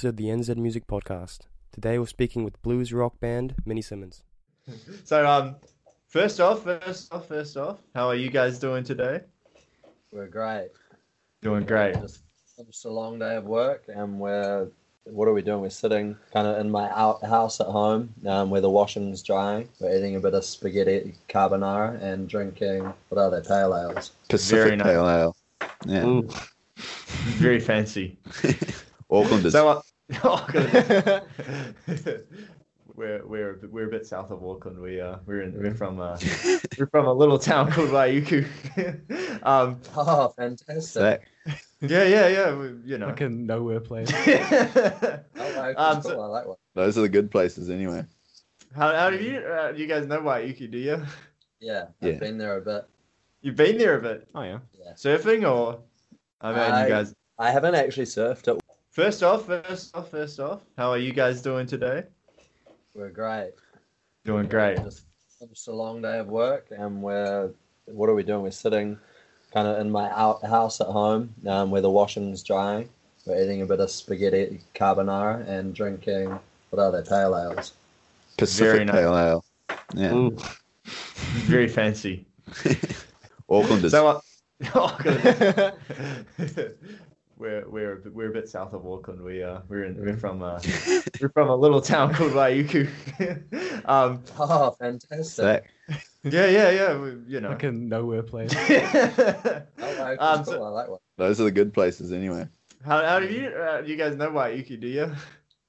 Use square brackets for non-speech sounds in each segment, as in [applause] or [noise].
episode of the NZ Music Podcast. Today we're speaking with blues rock band Minnie Simmons. [laughs] So, um, first off, first off, first off, how are you guys doing today? We're great. Doing great. Just finished a long day of work, and we're what are we doing? We're sitting kind of in my out house at home, um, where the washing's drying. We're eating a bit of spaghetti carbonara and drinking what are they? Pale ales. Pacific Very nice. Pale Ale. Yeah. Very fancy. [laughs] Aucklanders. So, uh, Auckland. [laughs] [laughs] we're we're we're a bit south of Auckland. We uh we're in, we're from uh [laughs] we're from a little town called Waiuku. um, Oh, fantastic! Yeah, yeah, yeah. We, you know. Like a nowhere place. Oh, wow, Um, so- I like one. Those are the good places anyway. how how do you uh, you guys know Waiuku? Do you? Yeah, Yeah. I've been there a bit. You've been there a bit Oh yeah. Yeah, surfing, or I mean, I- you guys. I haven't actually surfed it. First off, first off, first off, how are you guys doing today? We're great. Doing great. Just finished a long day of work, and we're what are we doing? We're sitting kind of in my out house at home, um, where the washing's drying. We're eating a bit of spaghetti carbonara and drinking what are they? Pale ales. Pacific Very nice. Pale Ale. Yeah. Very fancy. [laughs] Aucklanders. So, uh, [laughs] Auckland. [laughs] we're we're we're a bit south of Auckland. We uh we're in, we're from uh [laughs] we're from a little town called Waiuku. [laughs] um, Oh, fantastic! Yeah, yeah, yeah. We, you know. Like a nowhere place. [laughs] Oh, wow, um, cool. so I like one. Those are the good places anyway. how how do you uh, you guys know Waiuku? Do you?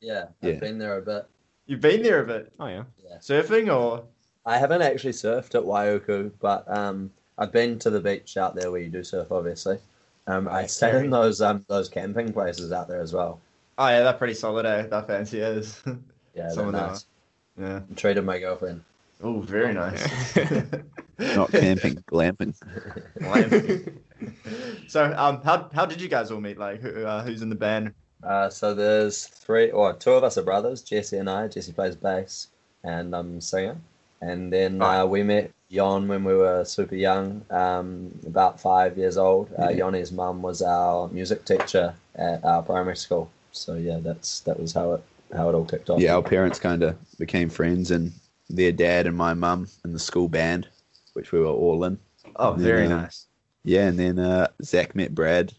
Yeah, Yeah. I've been there a bit. You've been there a bit Oh yeah. surfing, or I haven't actually surfed at Waiuku, but um, I've been to the beach out there where you do surf, obviously. Um, I Right, stayed in those um those camping places out there as well. oh yeah, that's pretty solid. Eh? That fancy is. [laughs] Yeah, Some they're of them nice. yeah. Treated my girlfriend. Oh, very nice. [laughs] Not camping, glamping. [laughs] so, um, how how did you guys all meet? Like, who, uh, who's in the band? Uh, so there's three, or two of us are brothers, Jesse and I. Jesse plays bass, and I'm singer. And then Right. uh, we met Jon when we were super young, um, about five years old. Uh, Yeah. Yoni's mum was our music teacher at our primary school. So yeah, that's that was how it how it all kicked off. Yeah, our parents kind of became friends, and their dad and my mum in the school band, which we were all in. Oh, Yeah. very nice. Yeah, and then uh, Zach met Brad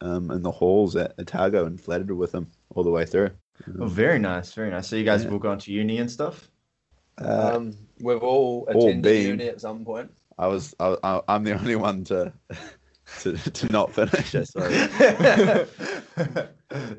um, in the halls at Otago and flattered with him all the way through. Oh, very nice, very nice. So you guys Yeah. have all gone to uni and stuff. Uh, um, we've all all attended been. uni at some point. I was, I, I, I'm the [laughs] only one to, to, to not finish. I suppose. [laughs]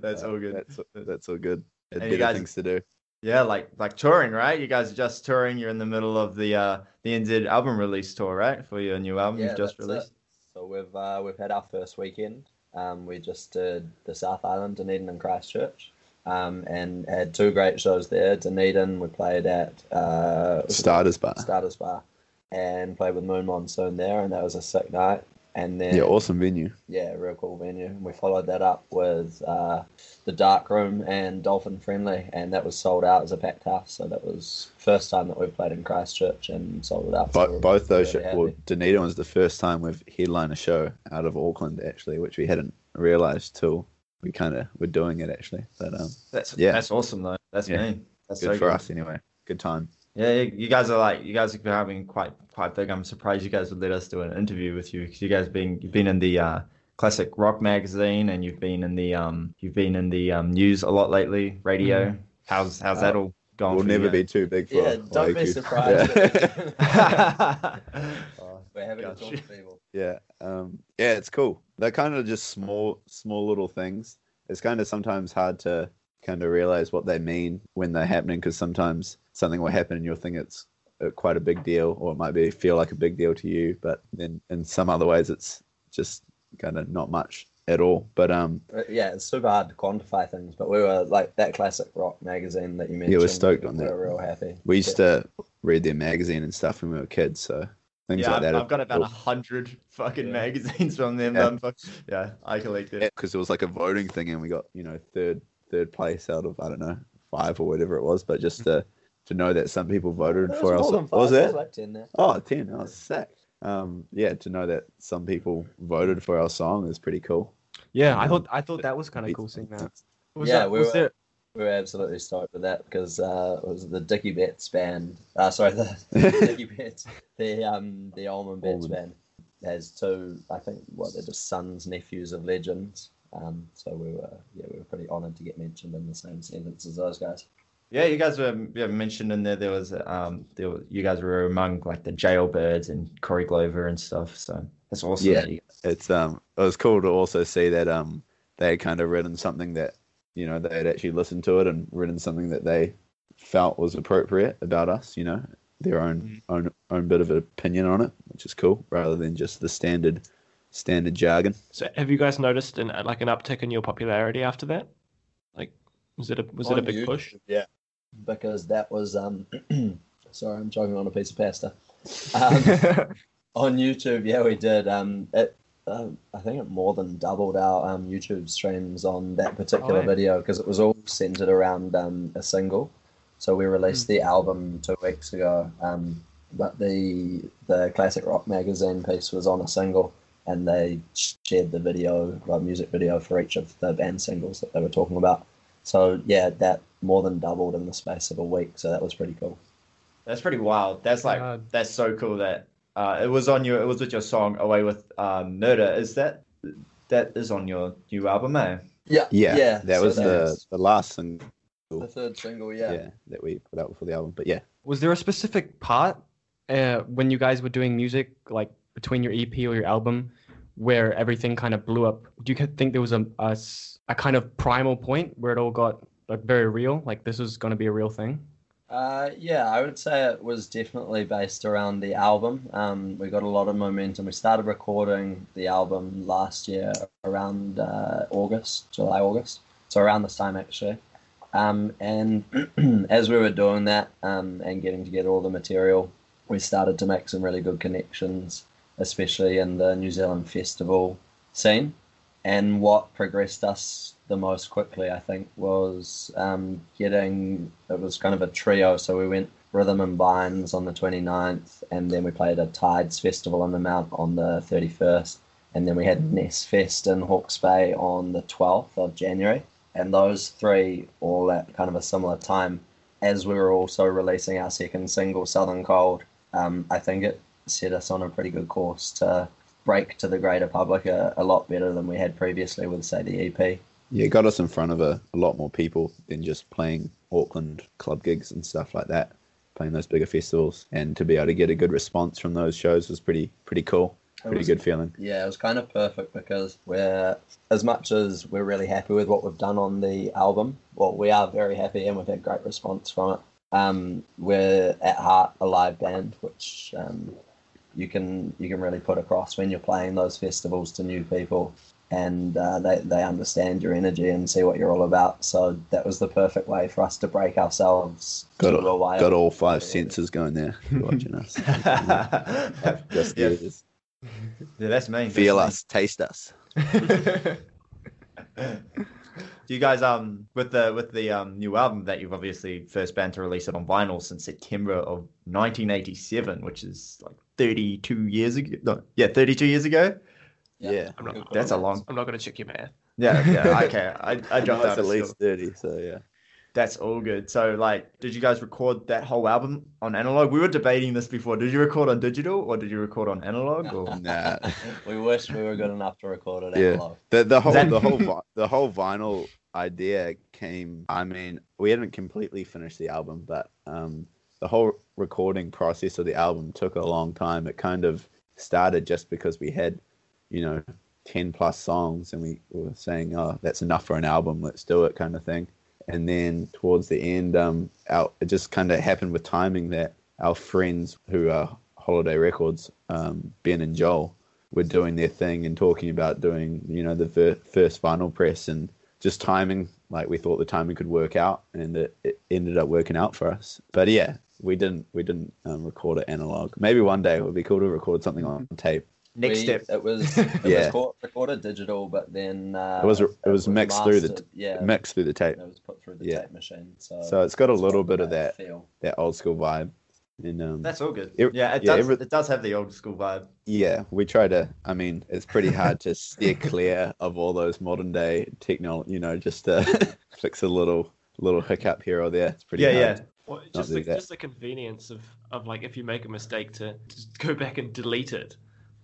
That's all good. That's that's all good. Had And you guys- things to do. Yeah, like like touring, right? You guys are just touring. You're in the middle of the uh the NZ album release tour, right? For your new album Yeah, you've just released. it. So we've uh, we've had our first weekend. Um, we just did the South Island, Dunedin, and Christchurch, um, and had two great shows there. Dunedin, we played at uh, Starters bar. Starters Bar, and played with Moon Monsoon there, and that was a sick night. And then Yeah, awesome venue. yeah, real cool venue. And we followed that up with uh, the Dark Room and Dolphin Friendly, and that was sold out as a packed house. So that was first time that we've played in Christchurch and sold it out. So Bo- both those, really well. Dunedin was the first time we've headlined a show out of Auckland, actually, which we hadn't realised till we kind of were doing it, actually. But um, That's Yeah. that's awesome though. That's Yeah. mean. That's good so for good. us anyway. Good time. Yeah, you you guys are like you guys are having quite quite big. I'm surprised you guys would let us do an interview with you because you guys been you've been in the uh, classic rock magazine and you've been in the um you've been in the um, news a lot lately, radio. How's how's that all gone? we'll never you? be too big for Yeah, don't be surprised. [laughs] Yeah. [laughs] We're having Gotcha. to talk to people. yeah, um, yeah, it's cool. They're kind of just small, small little things. It's kind of sometimes hard to kind of realize what they mean when they're happening because sometimes something will happen and you'll think it's uh, quite a big deal, or it might be feel like a big deal to you, but then in some other ways it's just kind of not much at all. But um, yeah, it's super hard to quantify things, but we were like that classic rock magazine that you mentioned. we're stoked on we that. We're real happy. we used to read their magazine and stuff when we were kids, so things yeah, like I've, that. I've got about a hundred fucking Yeah. magazines from them. Yeah. Um, fuck- yeah, I collected. because it was like a voting thing and we got you know third third place out of I don't know five or whatever it was, but just to to know that some people voted It was for us. more than What five, was it that? was like 10 there. Oh, 10. I was sick. Um, yeah, to know that some people voted for our song is pretty cool. Yeah, I thought I thought that was kind of cool seeing that. Was Yeah, that, we was were- there We were absolutely stoked with that because uh, it was the Dicky Betts band. Uh, sorry, the [laughs] Dicky Betts, the um, the Allman Betts band has two. I think what they're just sons, nephews of legends. Um, so we were yeah we were pretty honoured to get mentioned in the same sentence as those guys. Yeah, you guys were yeah, mentioned in there. There was um, there were, you guys were among like the Jailbirds and Corey Glover and stuff. So that's awesome. Yeah. that you- it's um it was cool to also see that um they had kind of written something that you know they had actually listened to it and written something that they felt was appropriate about us you know their own own own bit of an opinion on it which is cool rather than just the standard standard jargon so have you guys noticed an like an uptick in your popularity after that? Like was it a was it a big YouTube, push? Yeah, because that was um. [clears throat] sorry, I'm choking on a piece of pasta. Um, [laughs] on YouTube, yeah, we did. Um, it, um, I think it more than doubled our um, YouTube streams on that particular Oh, yeah. video because it was all centered around um, a single. So we released Hmm. the album two weeks ago, um, but the the classic rock magazine piece was on a single, and they shared the video, like music video for each of the band singles that they were talking about. So yeah, that more than doubled in the space of a week. So that was pretty cool. That's pretty wild. That's like God. that's so cool that uh, it was on your it was with your song "Away with um, Murder." Is that that is on your new album, eh? Yeah, yeah, yeah. that so was the that's the last single the third single. yeah. Yeah. that we put out before the album but yeah was there a specific part uh, when you guys were doing music, like between your EP or your album, where everything kind of blew up? Do you think there was a a kind of primal point where it all got like very real? Like this is going to be a real thing? Uh, yeah, I would say it was definitely based around the album. Um, we got a lot of momentum. We started recording the album last year around uh, August, July, August. So around this time actually. Um, and [clears throat] as we were doing that um, and getting together all the material, we started to make some really good connections, especially in the New Zealand festival scene. And what progressed us the most quickly, I think, was um, getting it was kind of a trio. So we went Rhythm and Vines on the 29th, and then we played a Tides Festival on the Mount on the 31st, and then we had Nest Fest in Hawke's Bay on the 12th of January. And those three, all at kind of a similar time, as we were also releasing our second single, Southern Cold, um, I think it set us on a pretty good course to break to the greater public a, a lot better than we had previously with, say, the EP. Yeah it got us in front of a, a lot more people than just playing auckland club gigs and stuff like that playing those bigger festivals and to be able to get a good response from those shows was pretty pretty cool It pretty was- good feeling Yeah, it was kind of perfect because we're as much as we're really happy with what we've done on the album. Well, we are very happy and we've had great response from it. Um, we're at heart a live band, which um, you can you can really put across when you're playing those festivals to new people, and uh, they they understand your energy and see what you're all about. So that was the perfect way for us to break ourselves got, all, wild. got all five senses going there you're [laughs] watching us [laughs] just yeah, yeah, that's me. that's feel me. us taste us [laughs] Do you guys um with the with the um new album that you've obviously first band to release it on vinyl since September of 1987, which is like 32 years ago. No, yeah, 32 years ago. Yeah I'm not, Good That's a long. I'm not going to check your math. Yeah, [laughs] yeah. Okay, I I No, dropped it's out at least school. 30 so yeah That's all good. So like, did you guys record that whole album on analog? We were debating this before. Did you record on digital or did you record on analog? Or [laughs] nah [laughs] we wish we were good enough to record it Yeah. analog. The the whole That- the whole the whole vinyl idea came. I mean, we hadn't completely finished the album, but um, the whole recording process of the album took a long time. It kind of started just because we had, you know, ten plus songs, and we were saying, "Oh, that's enough for an album. Let's do it," kind of thing. And then towards the end, um, our, it just kind of happened with timing that our friends who are Holiday Records, um, Ben and Joel, were doing their thing and talking about doing, you know, the ver- first vinyl press and just timing. Like we thought the timing could work out, and it, it ended up working out for us. But yeah, we didn't we didn't um, record it analog. Maybe one day it would be cool to record something on tape. Next We- step. It was [laughs] it Yeah. was recorded digital, but then uh, It was- it was mixed through the- yeah Mixed through the tape, It was put through the Yeah. tape machine. So so it's got a little bit of that that feel. that old school vibe. And um, That's all good. Ev- yeah, it yeah, does. every- it does have the old school vibe. yeah, we try to. I mean, it's pretty hard to steer clear of all those modern day technology. You know, just to [laughs] fix a little little hiccup here or there. It's pretty Yeah, hard. yeah. Well, just do the, that. just the convenience of, of like if you make a mistake to just go back and delete it.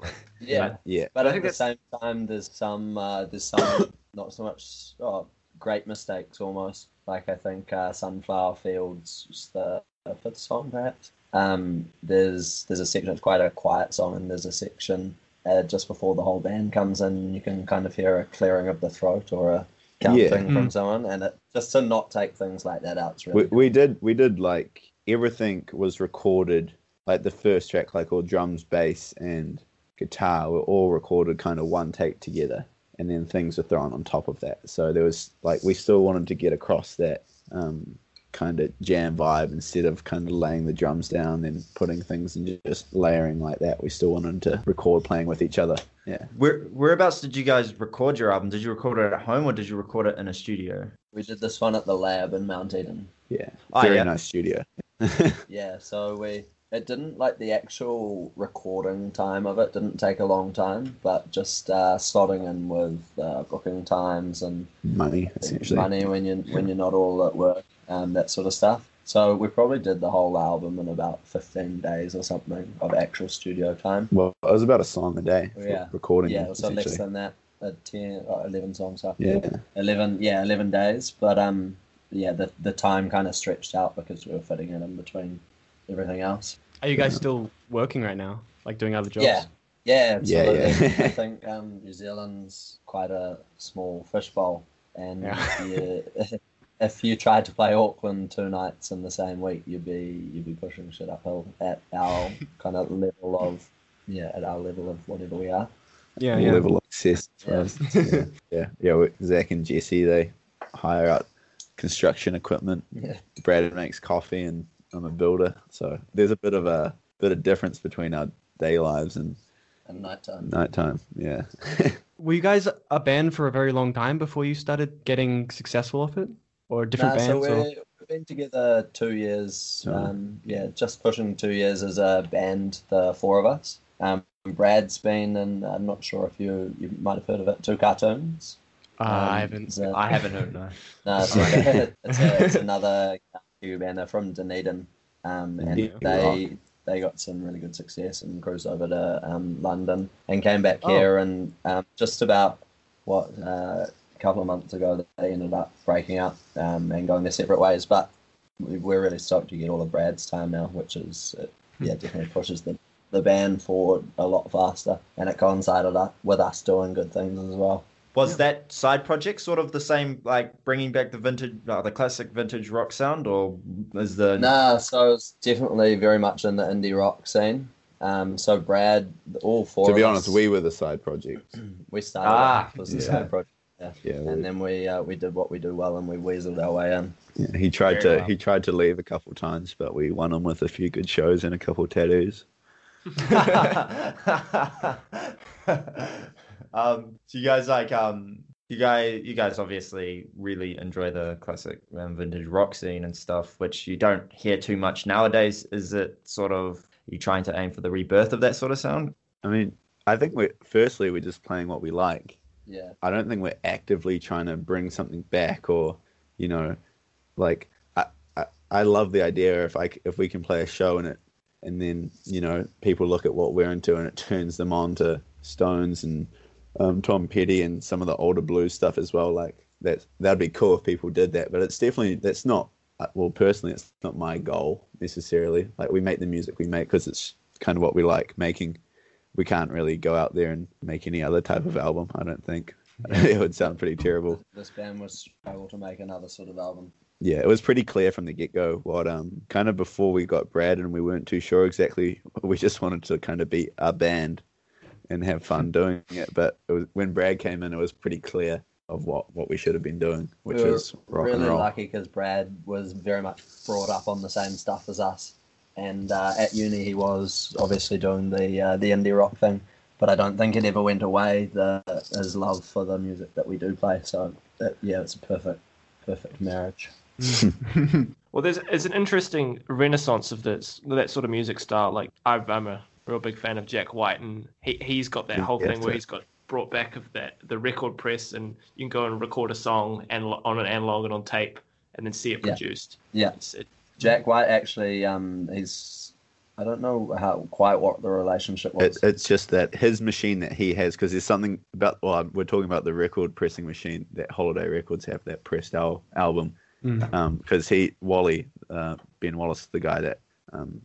[laughs] Yeah, Yeah, but I at the that's- same time, there's some uh, there's some [coughs] not so much oh, great mistakes almost. Like I think uh, Sunflower Fields was the fifth song perhaps. Um, there's there's a section it's quite a quiet song, and there's a section uh, just before the whole band comes in. You can kind of hear a clearing of the throat or a counting Yeah. from Mm. someone, and it, just to not take things like that out. It's we, really we did we did like everything was recorded like the first track like all drums bass and guitar were all recorded kind of one take together and then things were thrown on top of that so there was like we still wanted to get across that um, kind of jam vibe instead of kind of laying the drums down and putting things and just layering like that we still wanted to record playing with each other yeah Where whereabouts did you guys record your album? Did you record it at home or did you record it in a studio? we did this one at the lab in Mount Eden. yeah Oh, very yeah. nice studio [laughs] Yeah, so we it didn't like the actual recording time of it didn't take a long time, but just uh, slotting in with uh, booking times and money essentially money when you when you're not all at work and that sort of stuff. So we probably did the whole album in about fifteen days or something of actual studio time. well it was about a song a day Yeah. recording Yeah, so less than that, uh, 10, uh, 11 songs. So yeah 11 yeah 11 days but um yeah the the time kind of stretched out because we were fitting it in between everything else Are you guys still working right now? Like doing other jobs? yeah yeah Yeah, absolutely yeah. i think um new zealand's quite a small fishbowl and Yeah. you, [laughs] if you tried to play auckland two nights in the same week you'd be you'd be pushing shit uphill at our [laughs] kind of level of yeah at our level of whatever we are Yeah, yeah. level of success. [laughs] Yeah. yeah, yeah, yeah. Zach and Jesse they hire out construction equipment. yeah Brad makes coffee, and I'm a builder. So there's a bit of a bit of difference between our day lives and at nighttime nighttime. Yeah, [laughs] Were you guys a band for a very long time before you started getting successful off it? Or different Nah, so bands? or... we're, we've been together two years. Oh. Um, yeah, just pushing two years as a band, the four of us. Um, Brad's been, and I'm not sure if you you might have heard of it. Two cartoons. Uh, Um, I haven't. it's a- I haven't heard no. [laughs] no, it's, a, it's, a, it's another Kiwi band. They're from Dunedin, um, and Dunedin they they got some really good success and cruised over to um, London and came back Oh. here. And um, just about what uh, a couple of months ago, they ended up breaking up um, and going their separate ways. But we- we're really stoked to get all of Brad's time now, which is it, yeah definitely pushes the the band forward a lot faster, and it coincided up with us doing good things as well. Was that side project sort of the same, like bringing back the vintage, uh, the classic vintage rock sound, or is the Nah, so it's definitely very much in the indie rock scene. Um, so Brad, all four. to be of honest, us, we were the side project. [clears throat] we started Ah, off as the yeah. side project, yeah. Yeah, and then we uh, we did what we do well, and we weaseled our way in. yeah, he tried Very to well. he tried to leave a couple times, but we won him with a few good shows and a couple tattoos. [laughs] [laughs] [laughs] um, so you guys like um, you guys you guys obviously really enjoy the classic um, vintage rock scene and stuff, which you don't hear too much nowadays. Is it sort of are you trying to aim for the rebirth of that sort of sound? I mean, I think we firstly we're just playing what we like. Yeah, I don't think we're actively trying to bring something back or, you know, like I, I, I love the idea if I c- if we can play a show and it and then you know people look at what we're into and it turns them on to Stones and um, Tom Petty and some of the older blues stuff as well. Like that that'd be cool if people did that, but it's definitely that's not uh, well personally it's not my goal necessarily. Like we make the music we make because it's kind of what we like making we can't really go out there and make any other type of album. I don't think [laughs] it would sound pretty terrible. this band was able to make another sort of album. Yeah, it was pretty clear from the get go what um kind of before we got Brad and we weren't too sure exactly. We just wanted to kind of be a band and have fun [laughs] doing it. But it was, when Brad came in, it was pretty clear of what what we should have been doing, which we were was rock really and roll. Really lucky because Brad was very much brought up on the same stuff as us, and uh, at uni he was obviously doing the uh, the indie rock thing, but I don't think it ever went away. The his love for the music that we do play, so that, yeah, it's a perfect perfect marriage. [laughs] [laughs] Well, there's it's an interesting renaissance of this that sort of music style. Like I've, I'm a real big fan of Jack White, and he he's got that whole Yeah, thing where he's got brought back of that the record press, and you can go and record a song and on an analog and on tape, and then see it Yeah. produced. Yeah. It's, it, Jack White actually, um, he's I don't know how quite what the relationship was. It, it's just that his machine that he has, because there's something about, well, we're talking about the record pressing machine that Holiday Records have, that pressed al- album. Mm. Because he, Wally, uh, Ben Wallace, the guy that um,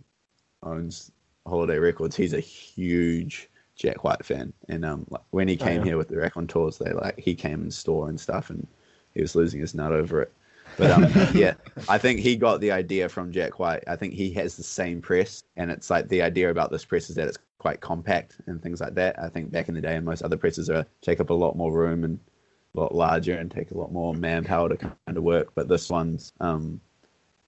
owns Holiday Records, he's a huge Jack White fan. And um, like, when he Oh, came yeah. here with the Raconteurs, they like, he came in store and stuff and he was losing his nut over it. But um, [laughs] yeah, I think he got the idea from Jack White. I think he has the same press, and it's like the idea about this press is that it's quite compact and things like that. I think back in the day, most other presses are take up a lot more room and a lot larger and take a lot more manpower to kind of work. But this one's um,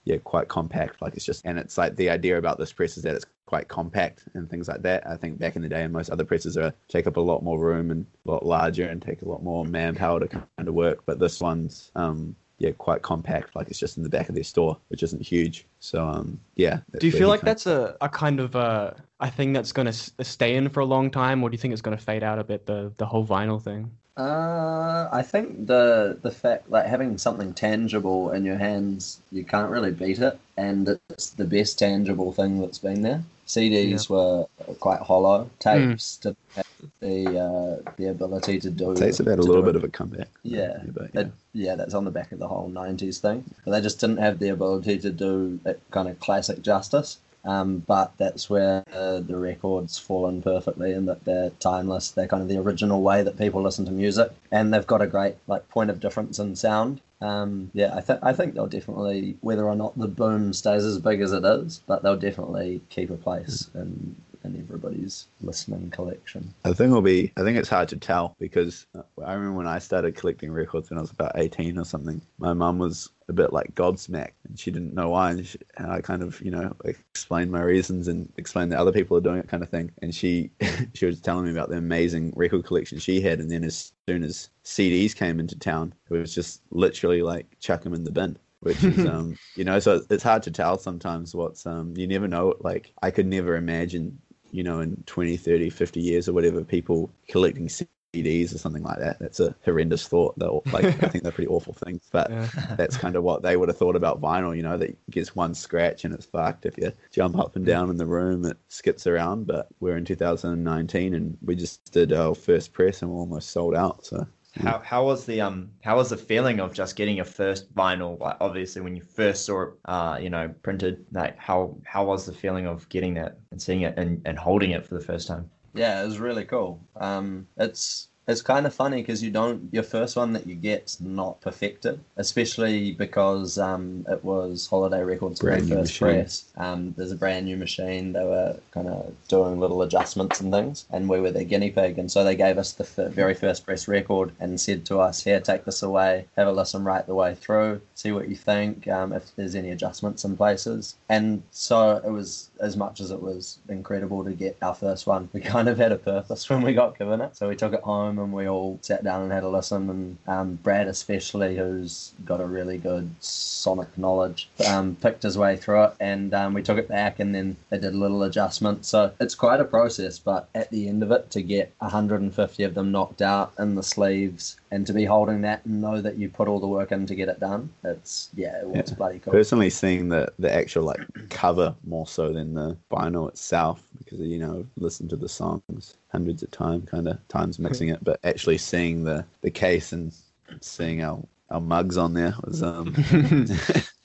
yeah, quite compact. Like it's just, and it's like the idea about this press is that it's quite compact and things like that. I think back in the day, most other presses are take up a lot more room and a lot larger and take a lot more manpower to kind of work. But this one's um, yeah, quite compact. Like it's just in the back of their store, which isn't huge. So um, yeah. Do you feel like that's a, a kind of uh, a thing that's going to stay in for a long time, or do you think it's going to fade out a bit, the, the whole vinyl thing? Uh, I think the the fact like having something tangible in your hands, you can't really beat it, and it's the best tangible thing that's been there. CDs were quite hollow. Tapes didn't have the uh, the ability to do. Takes about a little bit it. of a comeback. Yeah, but It- yeah, that's on the back of the whole '90s thing. But they just didn't have the ability to do that kind of classic justice. Um, but that's where uh, the records fall in perfectly, and that they're timeless. They're kind of the original way that people listen to music, and they've got a great like point of difference in sound. Um, yeah, I think I think they'll definitely, whether or not the boom stays as big as it is, but they'll definitely keep a place in in everybody's listening collection. I think it'll be. I think it's hard to tell because uh, I remember when I started collecting records when I was about eighteen or something. My mum was a bit like gobsmacked, and she didn't know why. And, she, and I kind of, you know, explained my reasons and explained that other people are doing it, kind of thing. And she, [laughs] she was telling me about the amazing record collection she had. And then as soon as CDs came into town, it was just literally like chuck them in the bin which is [laughs] um you know so it's hard to tell sometimes what's um you never know like i could never imagine you know in 20 30 50 years or whatever people collecting cds or something like that that's a horrendous thought though like i think they're pretty awful things but Yeah. [laughs] that's kind of what they would have thought about vinyl you know that gets one scratch and it's fucked if you jump up and down in the room it skips around but we're in 2019 and we just did our first press and we're almost sold out so How how was the um how was the feeling of just getting your first vinyl? Like obviously when you first saw it, uh, you know, printed. Like how how was the feeling of getting that and seeing it and, and holding it for the first time? Yeah, it was really cool. Um, it's it's kind of funny because you don't your first one that you get's not perfected, especially because um, it was Holiday Records' very Brand first machine. press. Um, there's a brand new machine. They were kind of doing little adjustments and things, and we were their guinea pig. And so they gave us the f- very first press record and said to us, "Here, take this away, have a listen right the way through, see what you think, um, if there's any adjustments in places." And so it was as much as it was incredible to get our first one. We [laughs] kind of had a purpose when we got given it, so we took it home and we all sat down and had a listen. And um, Brad, especially, who's got a really good sonic knowledge, um, picked his way through it, and um, we took it back, and then they did a little adjustment. So it's quite a process, but at the end of it, to get 150 of them knocked out in the sleeves, and to be holding that and know that you put all the work in to get it done, it's yeah, it was Yeah. bloody cool. personally seeing the the actual like cover more so than the vinyl itself because you know I've listened to the songs hundreds of times kind of times mixing it but actually seeing the the case and seeing our our mugs on there was um [laughs]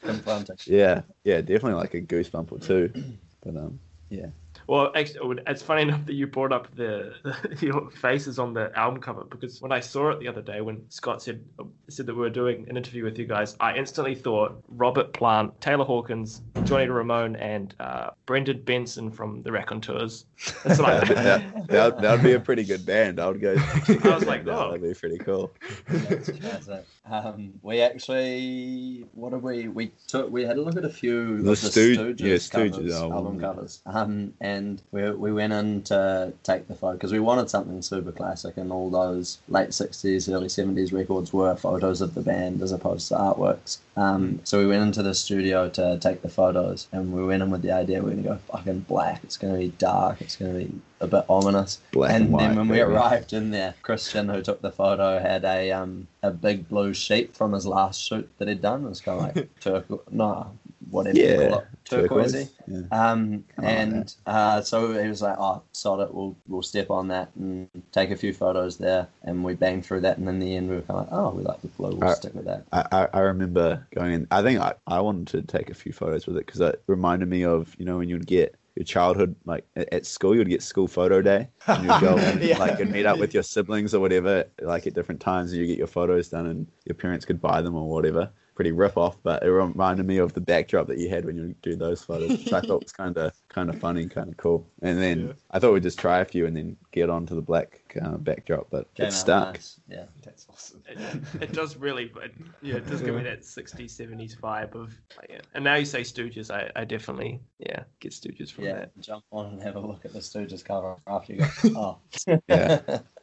[laughs] yeah yeah definitely like a goosebump or two but um yeah Well, actually, it's funny [laughs] enough that you brought up the, [laughs] your faces on the album cover because when I saw it the other day, when Scott said said that we were doing an interview with you guys, I instantly thought Robert Plant, Taylor Hawkins, Johnny Ramone, and uh, Brendan Benson from the Raconteurs. That's what I [laughs] that, that, that would be a pretty good band I would go I was like, that oh. would be pretty cool That's classic. Um, we actually, what did we? We took. We had a look at a few The the Stoo- Stooges, yeah, Stooges covers, album, album yeah. covers, um, and we, we went in to take the photo because we wanted something super classic, and all those late 60s, early 70s records were photos of the band as opposed to artworks. Um, so we went into the studio to take the photos, and we went in with the idea we're going to go fucking black. It's going to be dark. It's going to be a bit ominous. Black and and then white, when we baby. arrived in there, Christian, who took the photo, had a um a big blue sheet from his last shoot that he'd done. It was kind of like [laughs] turquoise, no, whatever you Yeah, call it, turquoise. turquoise. Yeah. Um, I like and uh, so he was like, "Oh, sod it, we'll we'll step on that and take a few photos there." And we banged through that, and in the end, we were kind of like, "Oh, we like the blue, we'll Uh, stick with that." I, I, I remember going in. I think I, I wanted to take a few photos with it because it reminded me of you know when you'd get your childhood like at, school you'd get school photo day and you'd go [laughs] and, Yeah. like and meet up with your [laughs] siblings or whatever like at different times and you get your photos done and your parents could buy them or whatever. Pretty rip off, but it reminded me of the backdrop that you had when you do those photos, which I [laughs] thought was kind of kind of funny, kind of cool. And then Yeah. I thought we'd just try a few and then get onto the black uh, backdrop, but Came it's stuck. nice, Yeah. That's awesome. It, it does really, it, yeah, it does give me that 60s, 70s vibe of, yeah. And now you say Stooges, I, I definitely, yeah, get Stooges from Yeah, that. jump on and have a look at the Stooges cover after you go. [laughs] Oh, Yeah. [laughs]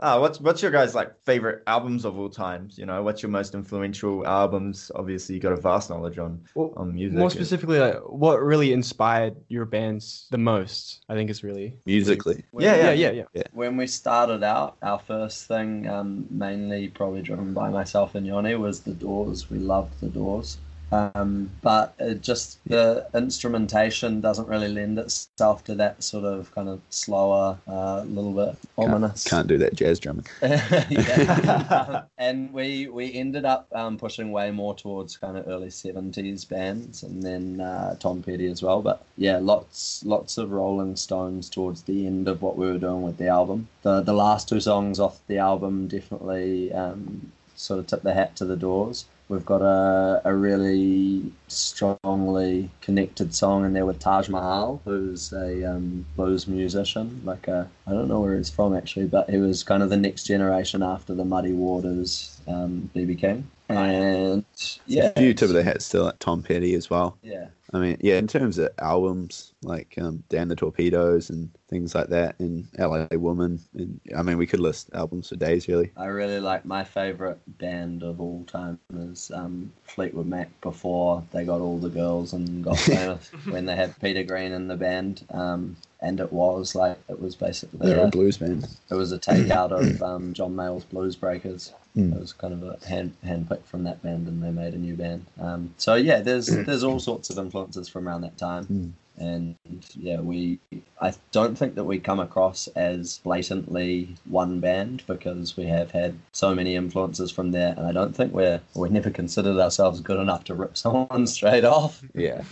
Ah, [laughs] what's what's your guys like favorite albums of all times? You know, what's your most influential albums? Obviously, you got a vast knowledge on Well, on music. More specifically, like, what really inspired your bands the most? I think is really. Musically, Yeah, Yeah, yeah. yeah, yeah. When we started out, our first thing, um, mainly probably driven by myself and Yoni, was the Doors. We loved the Doors. Um, but it just the instrumentation doesn't really lend itself to that sort of kind of slower, uh, little bit ominous. can't do that jazz drumming. [laughs] [laughs] and we we ended up um, pushing way more towards kind of early seventies bands, and then uh, Tom Petty as well. But yeah, lots lots of Rolling Stones towards the end of what we were doing with the album. The the last two songs off the album definitely um, sort of tip the hat to the Doors. We've got a, a really strongly connected song in there with Taj Mahal, who's a um, blues musician. Like I don't know where he's from actually, but he was kind of the next generation after the Muddy Waters, um, BB King. And yeah, a few tip of the hats to like Tom Petty as well. yeah, I mean, yeah, in terms of albums, like um, Damn the Torpedoes and things like that, and LA Woman, and I mean, we could list albums for days, really. I really like my favorite band of all time is um, Fleetwood Mac before they got all the girls and got [laughs] famous when they had Peter Green in the band. Um, and it was like it was basically They're a, blues band. it was a takeout of um, John Mayall's Blues Breakers. Mm. It was kind of a hand handpicked from that band, and they made a new band. Um, so yeah, there's there's all sorts of influences from around that time, Mm. And yeah, we I don't think that we come across as blatantly one band because we have had so many influences from there, and I don't think we're we never considered ourselves good enough to rip [laughs] someone straight off. Yeah.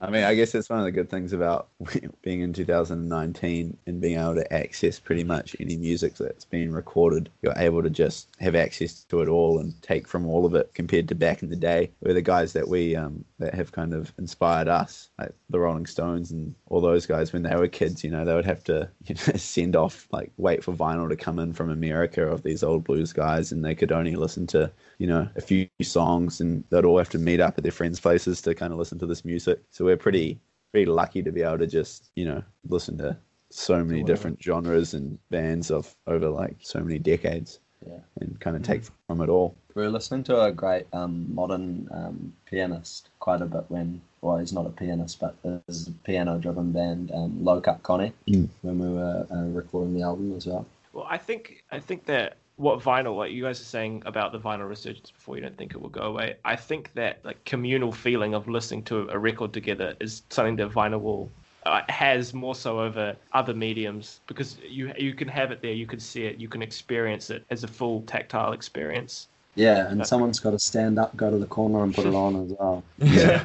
I mean, I guess that's one of the good things about [laughs] being in 2019 and being able to access pretty much any music that's being recorded. You're able to just have access to it all and take from all of it compared to back in the day where the guys that we, um, that have kind of inspired us, like the Rolling Stones and all those guys when they were kids, you know, they would have to [laughs] you know, send off, like, wait for vinyl to come in from America of these old blues guys and they could only listen to you know, a few songs and they'd all have to meet up at their friends' places to kind of listen to this music. So we're pretty, pretty lucky to be able to just, you know, listen to so many different genres and bands of over like so many decades Yeah. and kind of take from it all. We were listening to a great um, modern um, pianist quite a bit when, well, he's not a pianist, but there's a piano-driven band, um, Low Cut Connie, Mm. when we were uh, recording the album as well. Well, I think I think that what vinyl, like you guys are saying about the vinyl resurgence before, you don't think it will go away. I think that like communal feeling of listening to a record together is something that vinyl will uh, has more so over other mediums because you you can have it there, you can see it, you can experience it as a full tactile experience. Yeah, and someone's got to stand up, go to the corner, and put it on as well. [laughs] Yeah.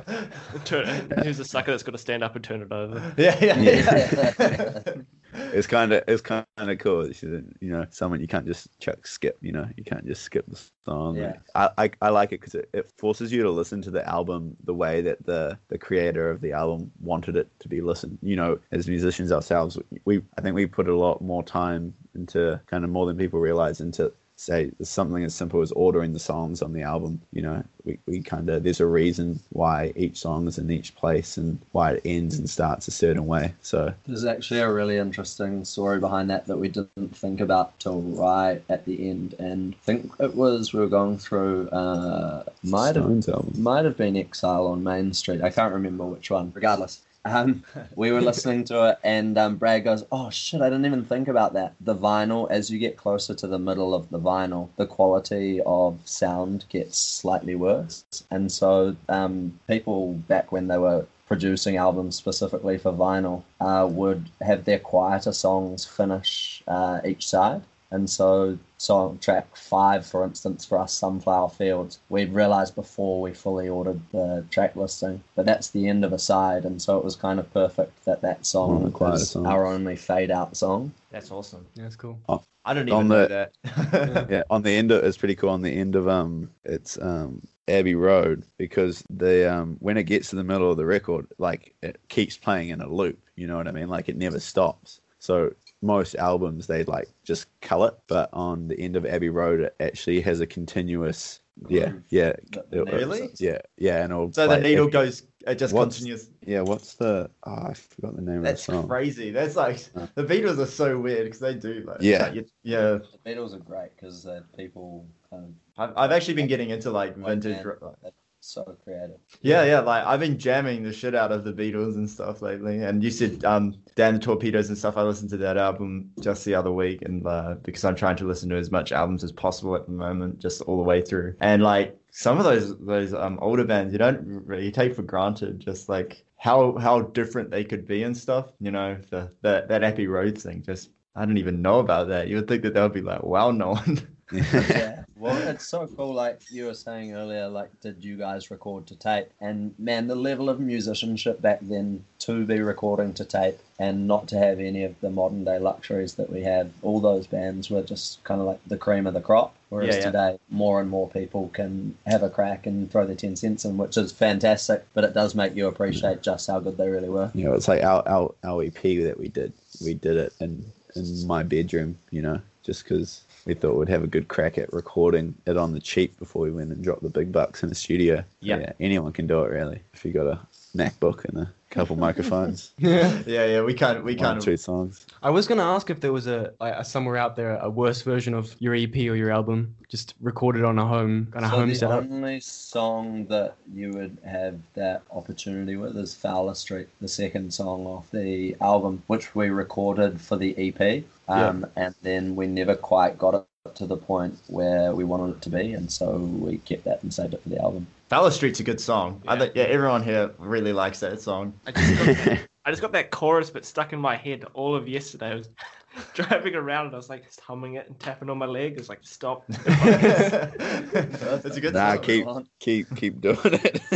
Turn, [laughs] who's the sucker that's got to stand up and turn it over? [laughs] yeah, yeah, Yeah. It's kind of, it's kind of cool. It's, You know, someone you can't just chuck skip, you know, you can't just skip the song. Yeah. I, I, I like it because it, it forces you to listen to the album the way that the, the creator of the album wanted it to be listened. You know, as musicians ourselves, we, I think we put a lot more time into kind of more than people realize into say something as simple as ordering the songs on the album. You know, we, we kind of there's a reason why each song is in each place and why it ends and starts a certain way. So There's actually a really interesting story behind that that we didn't think about till right at the end, and I think it was we were going through. Uh, might have album. might have been Exile on Main Street. I can't remember which one. Regardless, um, [laughs] we were listening to it, and um, Brad goes, "Oh shit, I didn't even think about that." The vinyl, as you get closer to the middle of the vinyl, the quality of sound gets slightly worse, and so um, people back when they were producing albums specifically for vinyl uh, would have their quieter songs finish uh, each side. And so, song track five, for instance, for us, Sunflower Fields, we'd realised before we fully ordered the track listing, but that's the end of a side, and so it was kind of perfect that that song of was songs. our only fade out song. That's awesome. Yeah, that's cool. I don't On even know the- that. [laughs] yeah, on the end of it's pretty cool. On the end of um, it's um Abbey Road because the um when it gets to the middle of the record, like it keeps playing in a loop. You know what I mean? Like it never stops. So most albums they like just cull it, but on the end of Abbey Road, it actually has a continuous. Yeah, Groove. yeah, that- it- Really? yeah, yeah, and it'll so the needle it- goes, it just What's- continues. Yeah, what's the? Oh, I forgot the name That's of the song. That's crazy. That's like Uh. the Beatles are so weird because they do like Yeah. like, you- yeah. The Beatles are great because uh, people kind of I've, I've actually been getting into like Like vintage. like- so creative. Yeah, yeah. Like I've been jamming the shit out of the Beatles and stuff lately. And you said um Damn the Torpedoes and stuff. I listened to that album just the other week, and uh, because I'm trying to listen to as much albums as possible at the moment, just all the way through. And like some of those those um older bands, you don't really take for granted just like how how different they could be and stuff. You know, the, the that Abbey Road thing. Just I didn't even know about that. You would think that that would be like well known. [laughs] yeah. Well, it's so cool. Like you were saying earlier, like, did you guys record to tape? And man, the level of musicianship back then to be recording to tape and not to have any of the modern day luxuries that we have, all those bands were just kind of like the cream of the crop. Whereas Yeah, yeah. today, more and more people can have a crack and throw their 10 cents in, which is fantastic, but it does make you appreciate just how good they really were. you know, it's like our, our our EP that we did. We did it in in my bedroom, you know, just because we thought we'd have a good crack at recording it on the cheap before we went and dropped the big bucks in the studio. Yeah. anyone can do it really if you got a MacBook and a couple microphones, [laughs] Yeah. yeah, yeah. We kind we can't. two songs. I was gonna ask if there was a, a somewhere out there a worse version of your EP or your album, just recorded on a home kind of so home the setup. only song that you would have that opportunity with is Fowler Street, the second song off the album, which we recorded for the EP, um, and then we never quite got it to the point where we wanted it to be, and so we kept that and saved it for the album. Fowler Street's a good song. I Yeah. think yeah, everyone here really likes that song. I just got, [laughs] I just got that chorus but stuck in my head all of yesterday. I was [laughs] driving around and I was like just humming it and tapping on my leg. [laughs] It's like stop. It's a good Nah, song. keep keep keep doing it. [laughs]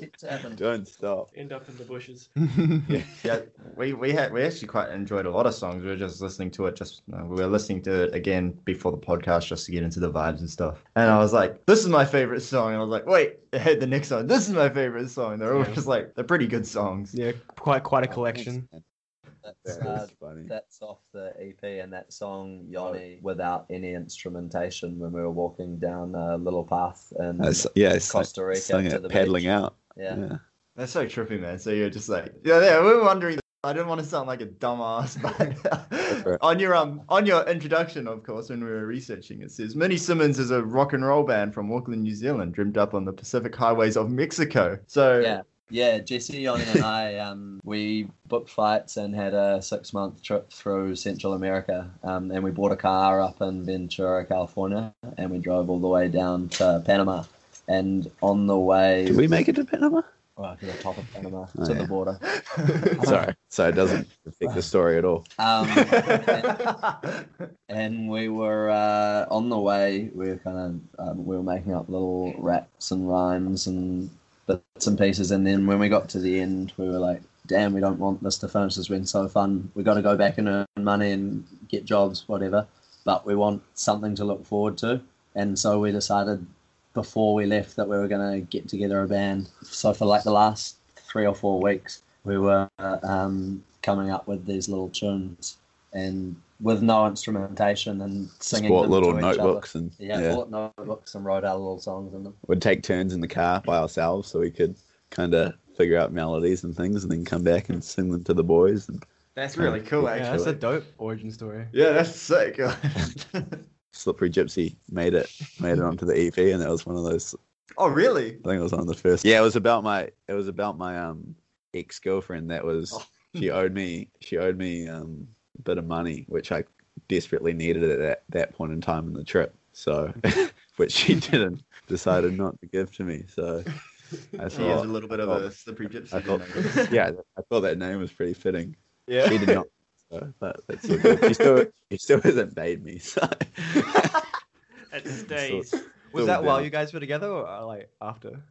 Keep tapping. Don't stop. End up in the bushes. Yeah, we we had we actually quite enjoyed a lot of songs. We were just listening to it. Just uh, we were listening to it again before the podcast just to get into the vibes and stuff. And I was like, "This is my favorite song." And I was like, "Wait, I had the next song. This is my favorite song." They're all Yeah. just like they're pretty good songs. yeah, quite quite a collection. That's, That uh, funny. that's off the EP, and that song Yoni without any instrumentation when we were walking down a little path and That's- yeah, it's Costa Rica sung to it the paddling beach. out. yeah. Yeah. That's so trippy, man. So you're just like, yeah, yeah. We were wondering. I didn't want to sound like a dumbass, [laughs] but right. on your um on your introduction, of course, when we were researching, it says Minnie Simmons is a rock and roll band from Auckland, New Zealand, dreamed up on the Pacific highways of Mexico. So Yeah. Yeah, Jesse, Yoni, and I, um, we booked flights and had a six month trip through Central America. Um, and we bought a car up in Ventura, California, and we drove all the way down to Panama. And on the way Did we make it to Panama? well, to the top of Panama, Oh, to yeah. the border. [laughs] Sorry. So it doesn't affect the story at all. Um, [laughs] and we were uh, on the way. We were kind of um, we were making up little raps and rhymes and bits and pieces. And then when we got to the end, we were like, "Damn, we don't want this to finish. It's been so fun. We've got to go back and earn money and get jobs, whatever. But we want something to look forward to." And so we decided before we left that we were going to get together a band. So for like the last three or four weeks, we were um, coming up with these little tunes and with no instrumentation and Just singing bought them little to each notebooks other. and Yeah, yeah, bought notebooks and wrote out little songs in them. We'd take turns in the car by ourselves so we could kind of figure out melodies and things, and then come back and sing them to the boys. And That's really cool, Yeah, that's a dope origin story. Yeah, that's sick. [laughs] Slippery Gypsy made it made it onto the EP, and that was one of those. oh, really? I think it was one of the first. Yeah, it was about my it was about my um ex girlfriend that was Oh. she owed me she owed me um a bit of money which I desperately needed at that, that point in time in the trip. So, [laughs] which she [laughs] didn't decided not to give to me. So I She is a little bit of Oh. a slippery gypsy. I thought, [laughs] yeah, I thought that name was pretty fitting. yeah. She did not. So, but that's all good. She still she still hasn't paid me. So It stays. Still- Was still that while you guys were together or uh, like after?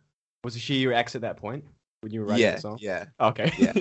Was she your ex at that point when you were writing yeah, the song? yeah, Okay. yeah,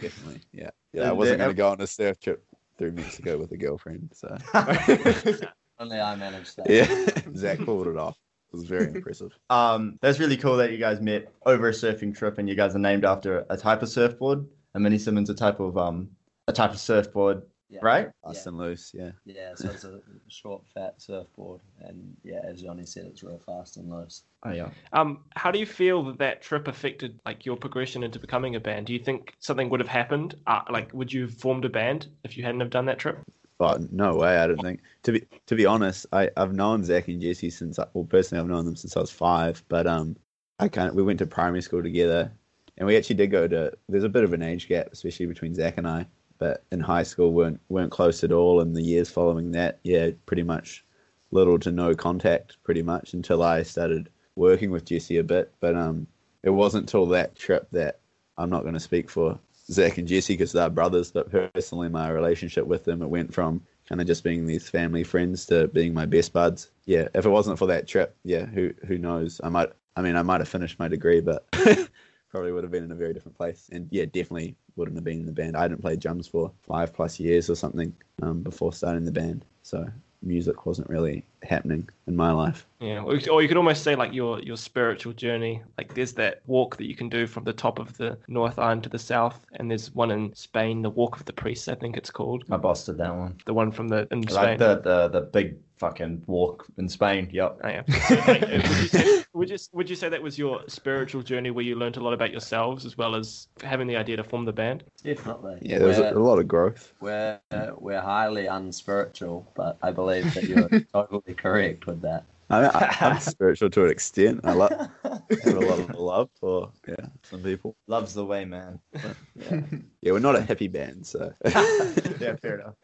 definitely, yeah. Yeah, I wasn't going to go on a surf trip through Mexico with a girlfriend. So [laughs] [laughs] Only I managed that. yeah, [laughs] Zach pulled it off. It was very impressive. Um, that's really cool that you guys met over a surfing trip, and you guys are named after a type of surfboard. A Mini Simmons a type of um a type of surfboard, Yeah. right? Fast and loose, yeah. Yeah, so it's a short, fat surfboard, and yeah, as Johnny said, it's real fast and loose. Oh yeah. Um, how do you feel that that trip affected like your progression into becoming a band? Do you think something would have happened? Uh, like, would you have formed a band if you hadn't have done that trip? But no way, I don't think. To be to be honest, I I've known Zach and Jesse since I, well personally I've known them since I was five. But um, I kind of we went to primary school together, and we actually did go to. There's a bit of an age gap, especially between Zach and I. But in high school, weren't weren't close at all. And the years following that, yeah, pretty much little to no contact, pretty much until I started working with Jesse a bit. But um, it wasn't until that trip that I'm not going to speak for Zach and Jesse because they're brothers, but personally, my relationship with them, it went from kind of just being these family friends to being my best buds. Yeah, if it wasn't for that trip, yeah, who who knows? I might, I mean, I might have finished my degree, but [laughs] probably would have been in a very different place. And yeah, definitely wouldn't have been in the band. I hadn't played drums for five plus years or something um, before starting the band, so music wasn't really happening in my life. Yeah, or, or you could almost say like your your spiritual journey. Like there's that walk that you can do from the top of the North Island to the south, and there's one in Spain, the Walk of the Priests, I think it's called. My boss did that one. The one from the in Spain. Like the, the the big fucking walk in Spain. Yep. Oh, yeah. [laughs] [laughs] So, like, would, you say, would, you, say that was your spiritual journey where you learned a lot about yourselves as well as having the idea to form the band? Definitely. Yeah, there was a, We're- a lot of growth. We're we're highly unspiritual, but I believe that you're [laughs] totally correct with that. I mean, I, I'm spiritual to an extent. I love have a lot of love for yeah some people. Loves the way, man. Yeah, yeah we're not a hippie band, so [laughs] yeah, fair enough.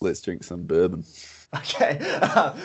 let's drink some bourbon. Okay.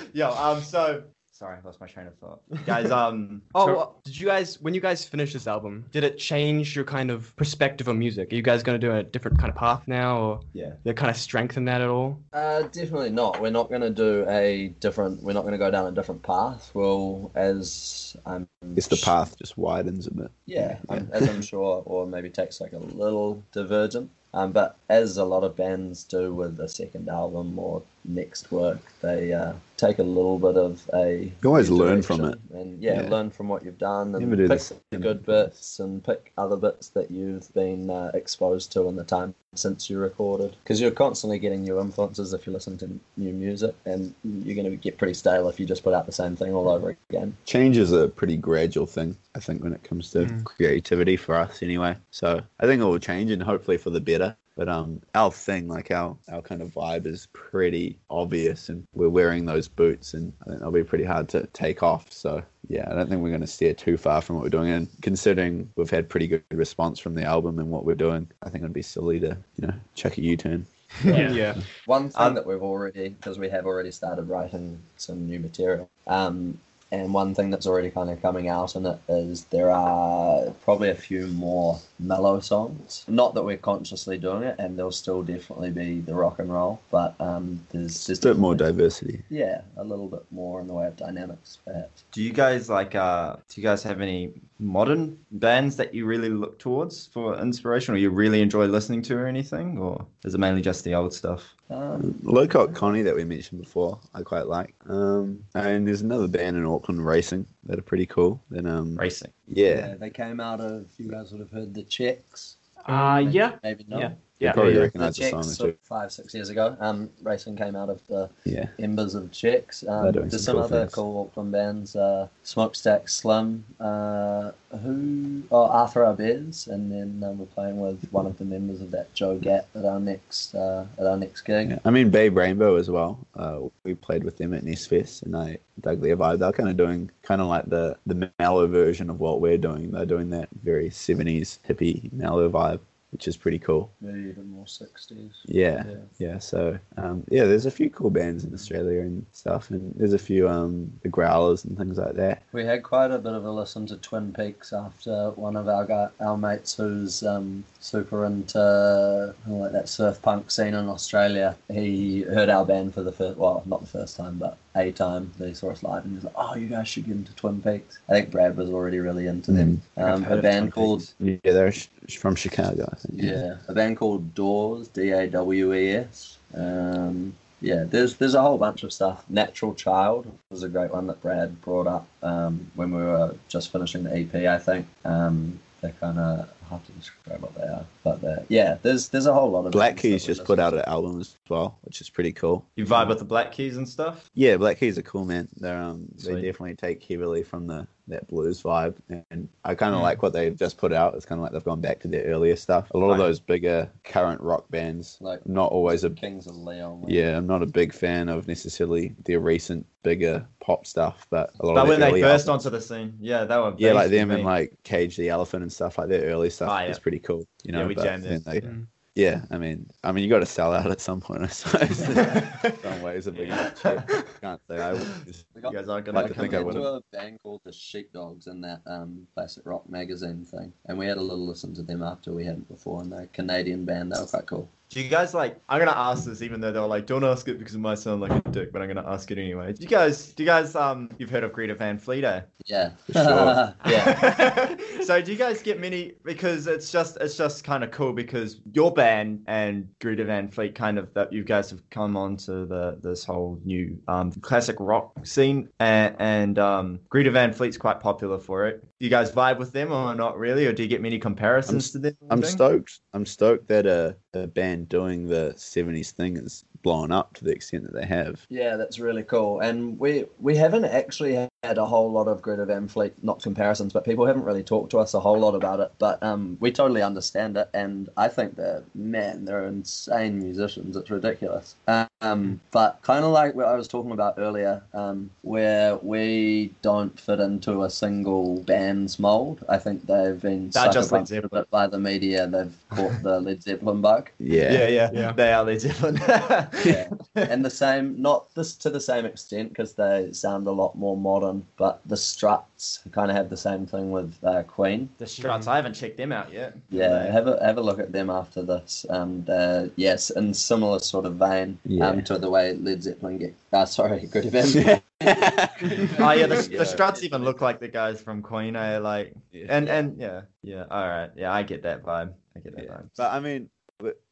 [laughs] Yo, um, so sorry, I lost my train of thought. Guys, [laughs] um, Oh, so- well, did you guys when you guys finished this album? Did it change your kind of perspective on music? Are you guys gonna do a different kind of path now, or yeah. did it kind of strengthen that at all? Uh, definitely not. We're not going to do a different. We're not going to go down a different path. We'll, as I'm. I guess the path just widens a bit. Yeah, I'm, as I'm sure, or maybe takes like a little divergent. Um, but as a lot of bands do with a second album or next work, they uh, take a little bit of a. You always learn from it. and yeah, Yeah. learn from what you've done and Never do pick same the good bits and pick other bits that you've been uh, exposed to in the time since you recorded. Because you're constantly getting new influences if you listen to new music, and you're going to get pretty stale if you just put out the same thing all over again. Change is a pretty gradual thing, I think, when it comes to Mm. creativity for us, anyway. So I think it will change, and hopefully for the better. But um, our thing, like our our kind of vibe, is pretty obvious, and we're wearing those boots, and I think they'll be pretty hard to take off. So yeah, I don't think we're going to steer too far from what we're doing. And considering we've had pretty good response from the album and what we're doing, I think it'd be silly to you know check a U-turn. Yeah. yeah. One thing Um, that we've already, because we have already started writing some new material, um, and one thing that's already kind of coming out in it is there are probably a few more mellow songs. Not that we're consciously doing it, and there'll still definitely be the rock and roll, but um, there's Just a bit more diversity. Yeah, a little bit more in the way of dynamics, perhaps. Do you guys like? Uh, do you guys have any modern bands that you really look towards for inspiration, or you really enjoy listening to, or anything, or is it mainly just the old stuff? Um, Lowcock Connie that we mentioned before, I quite like. Um, and there's another band in Auckland, Racing, that are pretty cool. Then um, Racing. yeah, they came out of, you guys would have heard the Checks. Uh, yeah. Maybe not. Yeah. You Yeah. probably Yeah, yeah. recognize the, the song Checks or five, six years ago. Um, racing came out of the Yeah. embers of Checks. They're Um, doing there's some some cool other things. cool Auckland bands. Uh, Smokestack Slim, uh, who oh Arthur Arbez, and then um, we're playing with one of the members of that Joe Gap at our next uh, at our next gig. Yeah. I mean, Babe Rainbow as well. Uh, we played with them at Nest Fest, and I dug their vibe. They're kind of doing kind of like the the mellow version of what we're doing. They're doing that very '70s hippie mellow vibe, which is pretty cool. Maybe even more sixties. Yeah, Yeah. yeah. So um, yeah, there's a few cool bands in Australia and stuff, and there's a few um, the Growlers and things like that. We had quite a bit of a listen to Twin Peaks after one of our guy, our mates who's um, super into like that surf punk scene in Australia. He heard our band for the first, well, not the first time, but a time. They saw us live and he was like, "Oh, you guys should get into Twin Peaks." I think Brad was already really into them. Mm. I've Um, a band called Yeah, they're sh- from Chicago, I think. yeah, a band called Dawes, D A W E S. Um, yeah, there's there's a whole bunch of stuff. Natural Child was a great one that Brad brought up um, when we were just finishing the EP. I think um, they kind of hard to describe what they are, but they're- yeah, there's there's a whole lot of Black Keys just put out to. an album as well, which is pretty cool. You vibe with the Black Keys and stuff. Yeah, Black Keys are cool, man. They're um, they definitely take heavily from the that blues vibe, and I kind of Mm. like what they've just put out. It's kind of like they've gone back to their earlier stuff. A lot of those bigger current rock bands, Like- not always a Kings of Leon. yeah. I'm not a big fan of necessarily their recent bigger pop stuff, but a lot But of when they early burst albums- onto the scene, yeah, they were. yeah, like them and like Cage the Elephant and stuff like their early stuff Oh, yeah. is pretty cool. You know, Yeah, we but jammed then it. they- Mm. Yeah, I mean, I mean, you got to sell out at some point, I suppose. [laughs] [laughs] some ways a big enough check. Can't say I would just You guys aren't gonna to I think I into would've. a band called the Sheepdogs in that um, classic rock magazine thing, and we had a little listen to them after we hadn't before, and they're a Canadian band. They were quite cool. Do you guys like? I'm gonna ask this, even though they were like, "Don't ask it because it might sound like a dick," but I'm gonna ask it anyway. Do you guys? Do you guys? Um, you've heard of Greta Van Fleet, eh? Yeah, [laughs] Sure. yeah. [laughs] so do you guys get many? Because it's just it's just kind of cool because your band and Greta Van Fleet kind of that you guys have come onto the this whole new um classic rock scene and and um Greta Van Fleet's quite popular for it. Do you guys vibe with them or not really, or do you get many comparisons to them? I'm stoked. I'm stoked that a, a band doing the '70s thing is blown up to the extent that they have. Yeah, that's really cool. And we we haven't actually had a whole lot of Greta Van Fleet, not comparisons, but people haven't really talked to us a whole lot about it. But um, we totally understand it, and I think they're man, they're insane musicians. It's ridiculous. Um, but kind of like what I was talking about earlier, um, where we don't fit into a single band's mold. I think they've been They're just Led Zeppelin. by the media. They've caught the Led Zeppelin bug. Yeah. Yeah, yeah, Yeah. They are Led Zeppelin. [laughs] Yeah. and the same, not this to the same extent because they sound a lot more modern, but the Struts kind of have the same thing with uh, Queen. the Struts. I haven't checked them out yet. Yeah, have a have a look at them after this. And uh, yes, in similar sort of vein Yeah. um, to the way Led Zeppelin get. Uh, sorry, Good [laughs] Event. Oh yeah, the, Yeah. the Struts even look like the guys from Queen. Eh? Like Yeah. and and yeah, yeah. All right, yeah, I get that vibe. I get that Yeah. vibe. But I mean,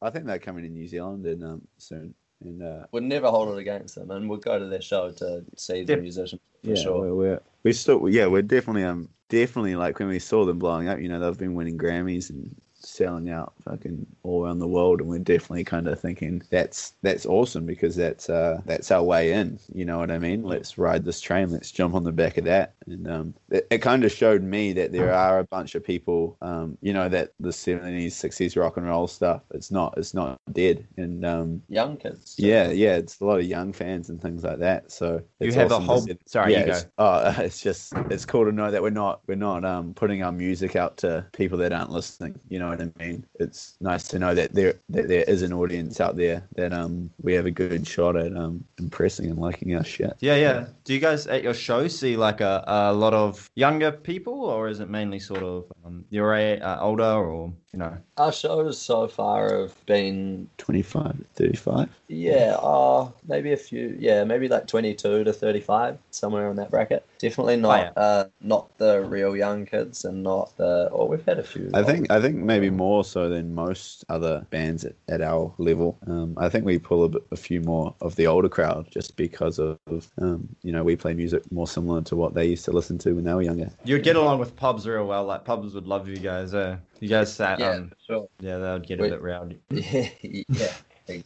I think they're coming to New Zealand and um soon. And uh, Would never hold it against them, and we'll go to their show to see the Def- musician for yeah, sure. we're, we're we still yeah we're definitely um definitely like when we saw them blowing up. You know, they've been winning Grammys and selling out fucking all around the world, and we're definitely kind of thinking that's that's awesome because that's uh that's our way in. You know what I mean? Let's ride this train. Let's jump on the back of that. And um, it, it kind of showed me that there are a bunch of people, um, you know, that the seventies, sixties rock and roll stuff. It's not it's not dead. And um, Young kids. yeah, yeah, it's a lot of young fans and things like that. So You it's have a awesome to whole- see- sorry, you go. it's- Oh, [laughs] it's just it's cool to know that we're not we're not um putting our music out to people that aren't listening. You know what I mean? Mean, it's nice to know that there that there is an audience out there that um we have a good shot at um impressing and liking our shit. Yeah, yeah. Do you guys at your show see like a, a lot of younger people, or is it mainly sort of um, you're uh, older, or you know? Our shows so far have been 25 to 35. Yeah, uh, maybe a few. Yeah, maybe like 22 to 35, somewhere in that bracket. Definitely not yeah. uh, not the real young kids and not the. Oh, we've had a few. I think I think maybe more so than most other bands at, at our level. Um, I think we pull a, bit, a few more of the older crowd just because of um, you know we play music more similar to what they used to listen to when they were younger. You'd get along with pubs real well. Like pubs would love you guys. Uh, you guys sat. Yeah, Um, sure. yeah, they would get a Wait. bit rowdy. [laughs] Yeah, yeah.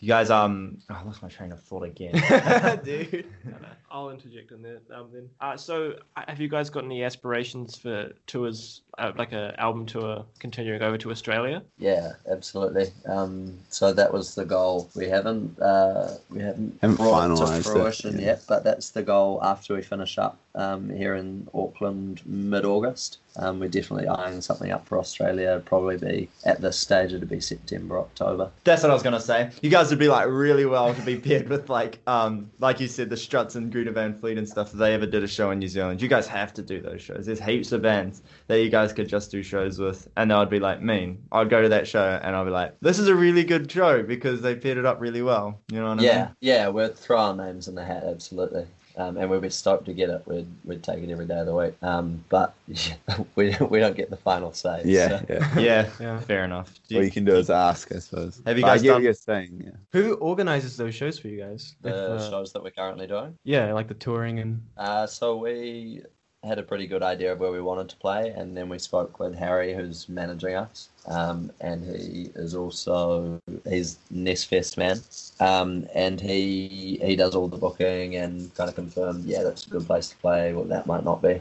You guys, um, oh, I lost my train of thought again, [laughs] [laughs] dude. No, no, I'll interject in there um, then. Uh, so, uh, have you guys got any aspirations for tours, uh, like a album tour, continuing over to Australia? Yeah, absolutely. Um, so that was the goal. We haven't uh, we haven't, Haven't brought finalised to it, fruition yeah. yet, but that's the goal after we finish up um, here in Auckland mid August. Um, we're definitely eyeing something up for Australia. It'd probably be at this stage. It'd be September, October. That's what I was gonna say. You guys would be like really well to be paired with like, um, like you said, the Struts and Greta Van Fleet and stuff. If they ever did a show in New Zealand, you guys have to do those shows. There's heaps of bands that you guys could just do shows with, and I'd be like, me, I'd go to that show and I'd be like, this is a really good show because they paired it up really well. You know what I Yeah, mean? Yeah, yeah, we'd throw our names in the hat, absolutely. Um, and we'd be stoked to get it. We'd, we'd take it every day of the week. Um, but [laughs] we, we don't get the final say. Yeah, so- yeah. [laughs] Yeah, Yeah. fair enough. Do What you- you can do is ask, I suppose. Have you guys get what done- you're saying? Yeah. Who organizes those shows for you guys? If, The uh, shows that we're currently doing. yeah, like the touring and Uh, so we had a pretty good idea of where we wanted to play, and then we spoke with Harry, who's managing us, um, and he is also he's Nest Fest man, um, and he he does all the booking and kind of confirmed, yeah, that's a good place to play, what that might not be.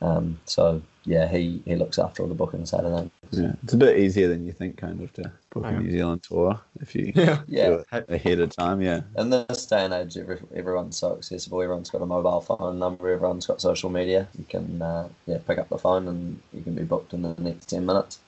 Um, so yeah, he he looks after all the booking side of things. Yeah, it's a bit easier than you think, kind of, to book a New Zealand tour if you yeah. Yeah. [laughs] do it ahead of time. Yeah, In this day and age, every, everyone's so accessible. Everyone's got a mobile phone number. Everyone's got social media. You can uh, yeah pick up the phone and you can be booked in the next ten minutes.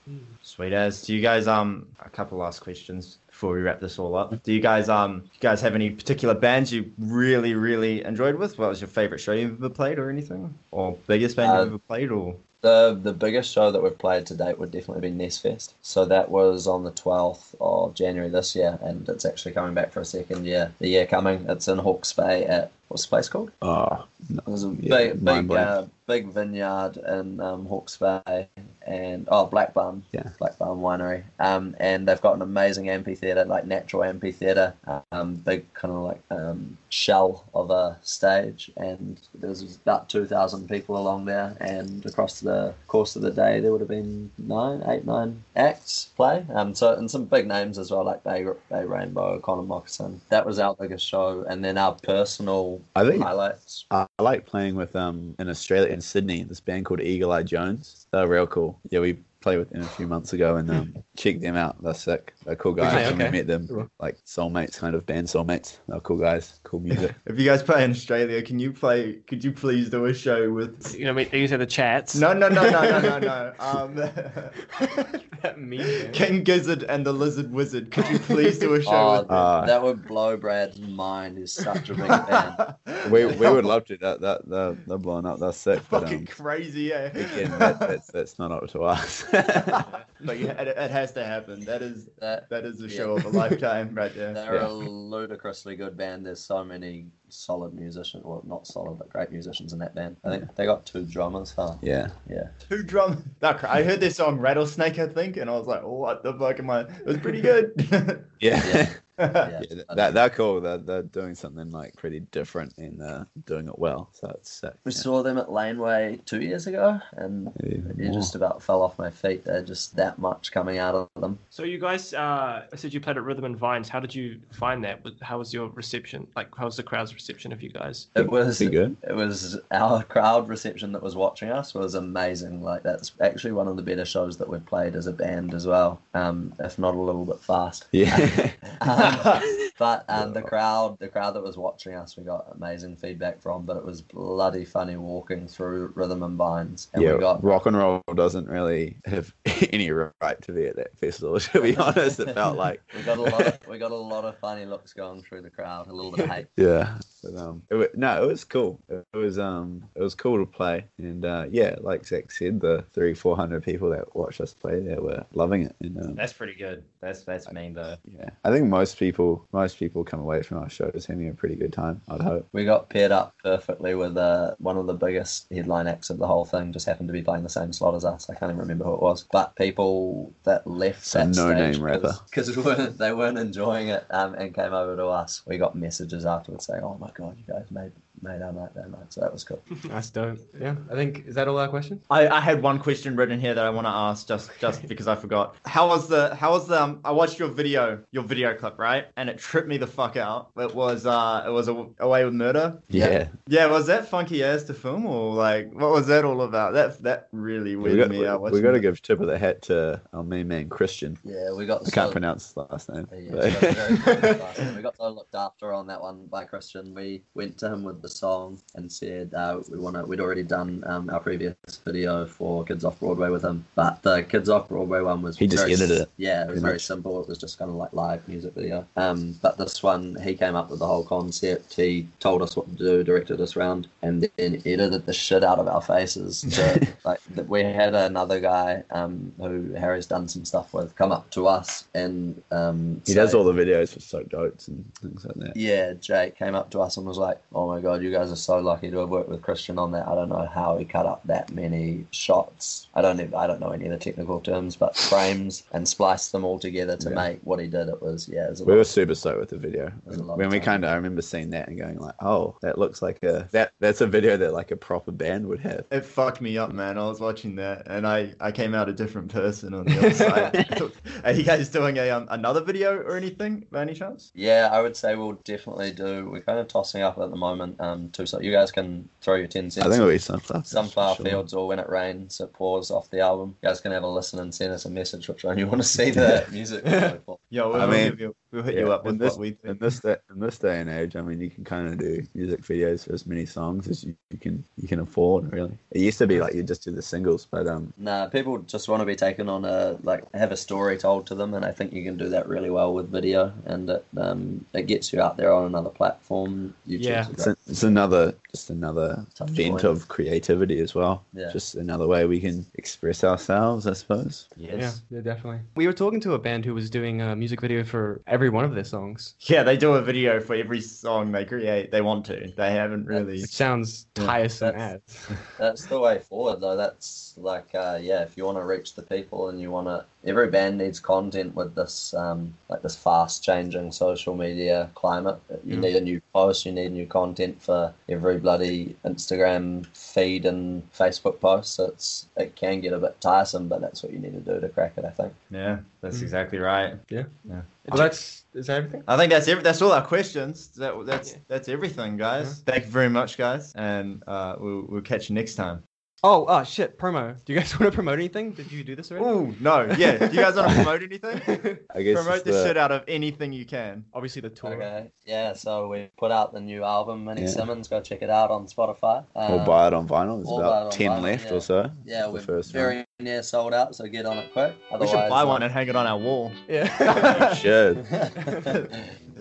Sweet as. Do you guys um a couple last questions before we wrap this all up? Do you guys um you guys have any particular bands you really really enjoyed with? What was your favorite show you've ever played or anything? Or biggest band Uh, you've ever played or The the biggest show that we've played to date would definitely be Nest Fest. So that was on the twelfth of January this year, and it's actually coming back for a second year. The year coming, it's in Hawke's Bay at what's the place called? oh, no. It was a Yeah, big big uh, big vineyard in um, Hawke's Bay, and oh Black Barn, Yeah. Black Barn Winery. Um, and they've got an amazing amphitheater, like natural amphitheater, um, big kind of like um, shell of a stage, and there was about two thousand people along there, and across the course of the day there would have been nine, eight, nine acts play. Um, so and some big names as well, like Bay, Babe Rainbow, Connan Mockasin. That was our biggest show, and then our personal I think highlights. I I like playing with um in Australia in Sydney this band called Eagle Eye Jones. They're real cool. Yeah, we played with them a few months ago and um, checked them out. They're sick. They're cool guys. Okay, When we met them, like soulmates, kind of band soulmates. They're cool guys. Cool music. [laughs] if you guys play in Australia, can you play could you please do a show with You know, I mean, these are the chats. No no no no no no no. [laughs] Um [laughs] that meme. King Gizzard and the Lizard Wizard, could you please do a show Oh, with me? Uh, that would blow Brad's mind. He's such a big fan. we we would love to. That that they're, they're blowing up. They're sick. But fucking um, crazy, eh? again, that, that's that's not up to us. But yeah, it, it has to happen. That is That, that is the Yeah. show of a lifetime right there. [laughs] they're Yeah. a ludicrously good band. There's so many solid musicians. Well, not solid, but great musicians in that band. I think they got two drummers, huh? yeah. Yeah. Two drum. That I heard their song Rattlesnake, I think, and I was like, what the fuck am I? It was pretty good. [laughs] Yeah. Yeah. Yeah, th- that they're cool. They're, they're doing something like pretty different and they're doing it well. So it's sick. We yeah. saw them at Laneway two years ago, and Even it just about fell off my feet. They're just that much coming out of them. So you guys, uh, I said you played at Rhythm and Vines. How did you find that? How was your reception? Like, how was the crowd's reception of you guys? It was Pretty good. it was our crowd reception that was watching us was amazing. Like that's actually one of the better shows that we've played as a band as well. Um, if not a little bit fast. Yeah. [laughs] Um, はい。But um, the crowd, the crowd that was watching us, we got amazing feedback from. But it was bloody funny walking through Rhythm and Vines, and yeah, we got rock and roll doesn't really have [laughs] any right to be at that festival. To be [laughs] honest, it felt like we got a lot of we got a lot of funny looks going through the crowd, a little bit of hate. yeah. But, um, it, wa- no, it was cool. It was um, it was cool to play, and uh, yeah, like Zach said, the three four hundred people that watched us play, they were loving it. And um, That's pretty good. That's that's mean though. yeah, I think most people, most most people come away from our shows having a pretty good time. I'd hope. We got paired up perfectly with uh, one of the biggest headline acts of the whole thing. Just happened to be playing the same slot as us. I can't even remember who it was. But people that left Some that no-name stage rapper. because weren't they weren't enjoying it um, and came over to us. We got messages afterwards saying, "Oh my god, you guys made made our night that night." So that was cool. [laughs] That's dope. Yeah, I think is that all our questions? I, I had one question written here that I want to ask just just [laughs] because I forgot. How was the how was the um, I watched your video your video clip right and it tripped me the fuck out. It was uh it was a, away with murder. Yeah. Yeah, was that funky ass to film or like what was that all about? That that really We weirded got, me we, out. we watching got to give tip of the hat to our main man Christian. Yeah, we got. I can't so- pronounce his last name. Yeah, but- we got very [laughs] famous last name. we got so looked after on that one by Christian. We went to him with the song and said uh, we want to. We'd already done um, our previous video for Kids Off Broadway with him, but the Kids Off Broadway one was He just very, edited it, Yeah, it was very much. simple. It was just kind of like live music video. Um, but this one, he came up with the whole concept. He told us what to do, directed us around, and then edited the shit out of our faces. [laughs] To, like that we had another guy um, who Harry's done some stuff with come up to us and um, he does all the videos for Soaked Oats and things like that. yeah, Jake came up to us and was like, "Oh my god, you guys are so lucky to have worked with Christian on that. I don't know how he cut up that many shots. I don't even, I don't know any of the technical terms, but frames and spliced them all together to Yeah. make what he did. It was yeah, it was a We lot. were super stoked with the video. There's a lot When we time. kind of, I remember seeing that and going like, "Oh, that looks like a that that's a video that like a proper band would have." It fucked me up, man. I was watching that, and I, I came out a different person on the other side. [laughs] [laughs] Are you guys doing a um, another video or anything by any chance? Yeah, I would say we'll definitely do. We're kind of tossing up at the moment. Um, Um, too so you guys can throw your ten cents. I think it'll be sunflower. Sunflower Sure. Fields or When It Rains, it pours off the album. You guys can have a listen and send us a message which one you want to see the [laughs] music. [laughs] Yeah, we'll, I we'll mean, give you, we'll hit Yeah, you up in with this what we in this day in this day and age, I mean, you can kind of do music videos for as many songs as you, you can you can afford. Really, it used to be like you just do the singles, but um, Nah, people just want to be taken on a like have a story told to them, and I think you can do that really well with video, and it um it gets you out there on another platform. YouTube's Yeah. it's, a, it's another just another Touch vent point. of creativity as well. Yeah. Just another way we can express ourselves, I suppose. Yes. Yeah, yeah, definitely. We were talking to a band who was doing a music video for every one of their songs. Yeah, they do a video for every song they create. They want to. They haven't really. It sounds tiresome that's- as. That's the way forward, though. That's like, uh, yeah, if you want to reach the people and you want to, every band needs content with this, um, like this fast-changing social media climate. You Mm. need a new post, you need new content for every bloody Instagram feed and Facebook post. So it's it can get a bit tiresome, but that's what you need to do to crack it. I think. Yeah, that's Mm. exactly right. Yeah. Yeah. Well, that's is that everything? I think that's every, that's all our questions. That, that's Yeah. that's everything, guys. Thank you very much, guys, and uh, we'll we'll catch you next time. Oh, oh shit! Promo. Do you guys [laughs] want to promote anything? Did you do this already? Oh no, yeah. Do you guys want to promote anything? [laughs] I guess promote the the- shit out of anything you can. Obviously the tour. Okay. Yeah. So we put out the new album, Mini Yeah. Simmons. Go check it out on Spotify. Or Um, buy it on vinyl. There's or about ten vinyl, left yeah. or so. Yeah, the we're first very near sold out, so get on it quick. We Otherwise, should buy one and hang it on our wall. Yeah. [laughs] You should. [laughs]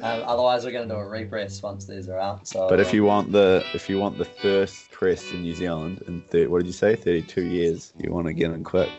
um, otherwise, we're going to do a repress once these are out. So, But if um, you want the if you want the first press in New Zealand in thir- what did you say, thirty two years, you want to get in quick.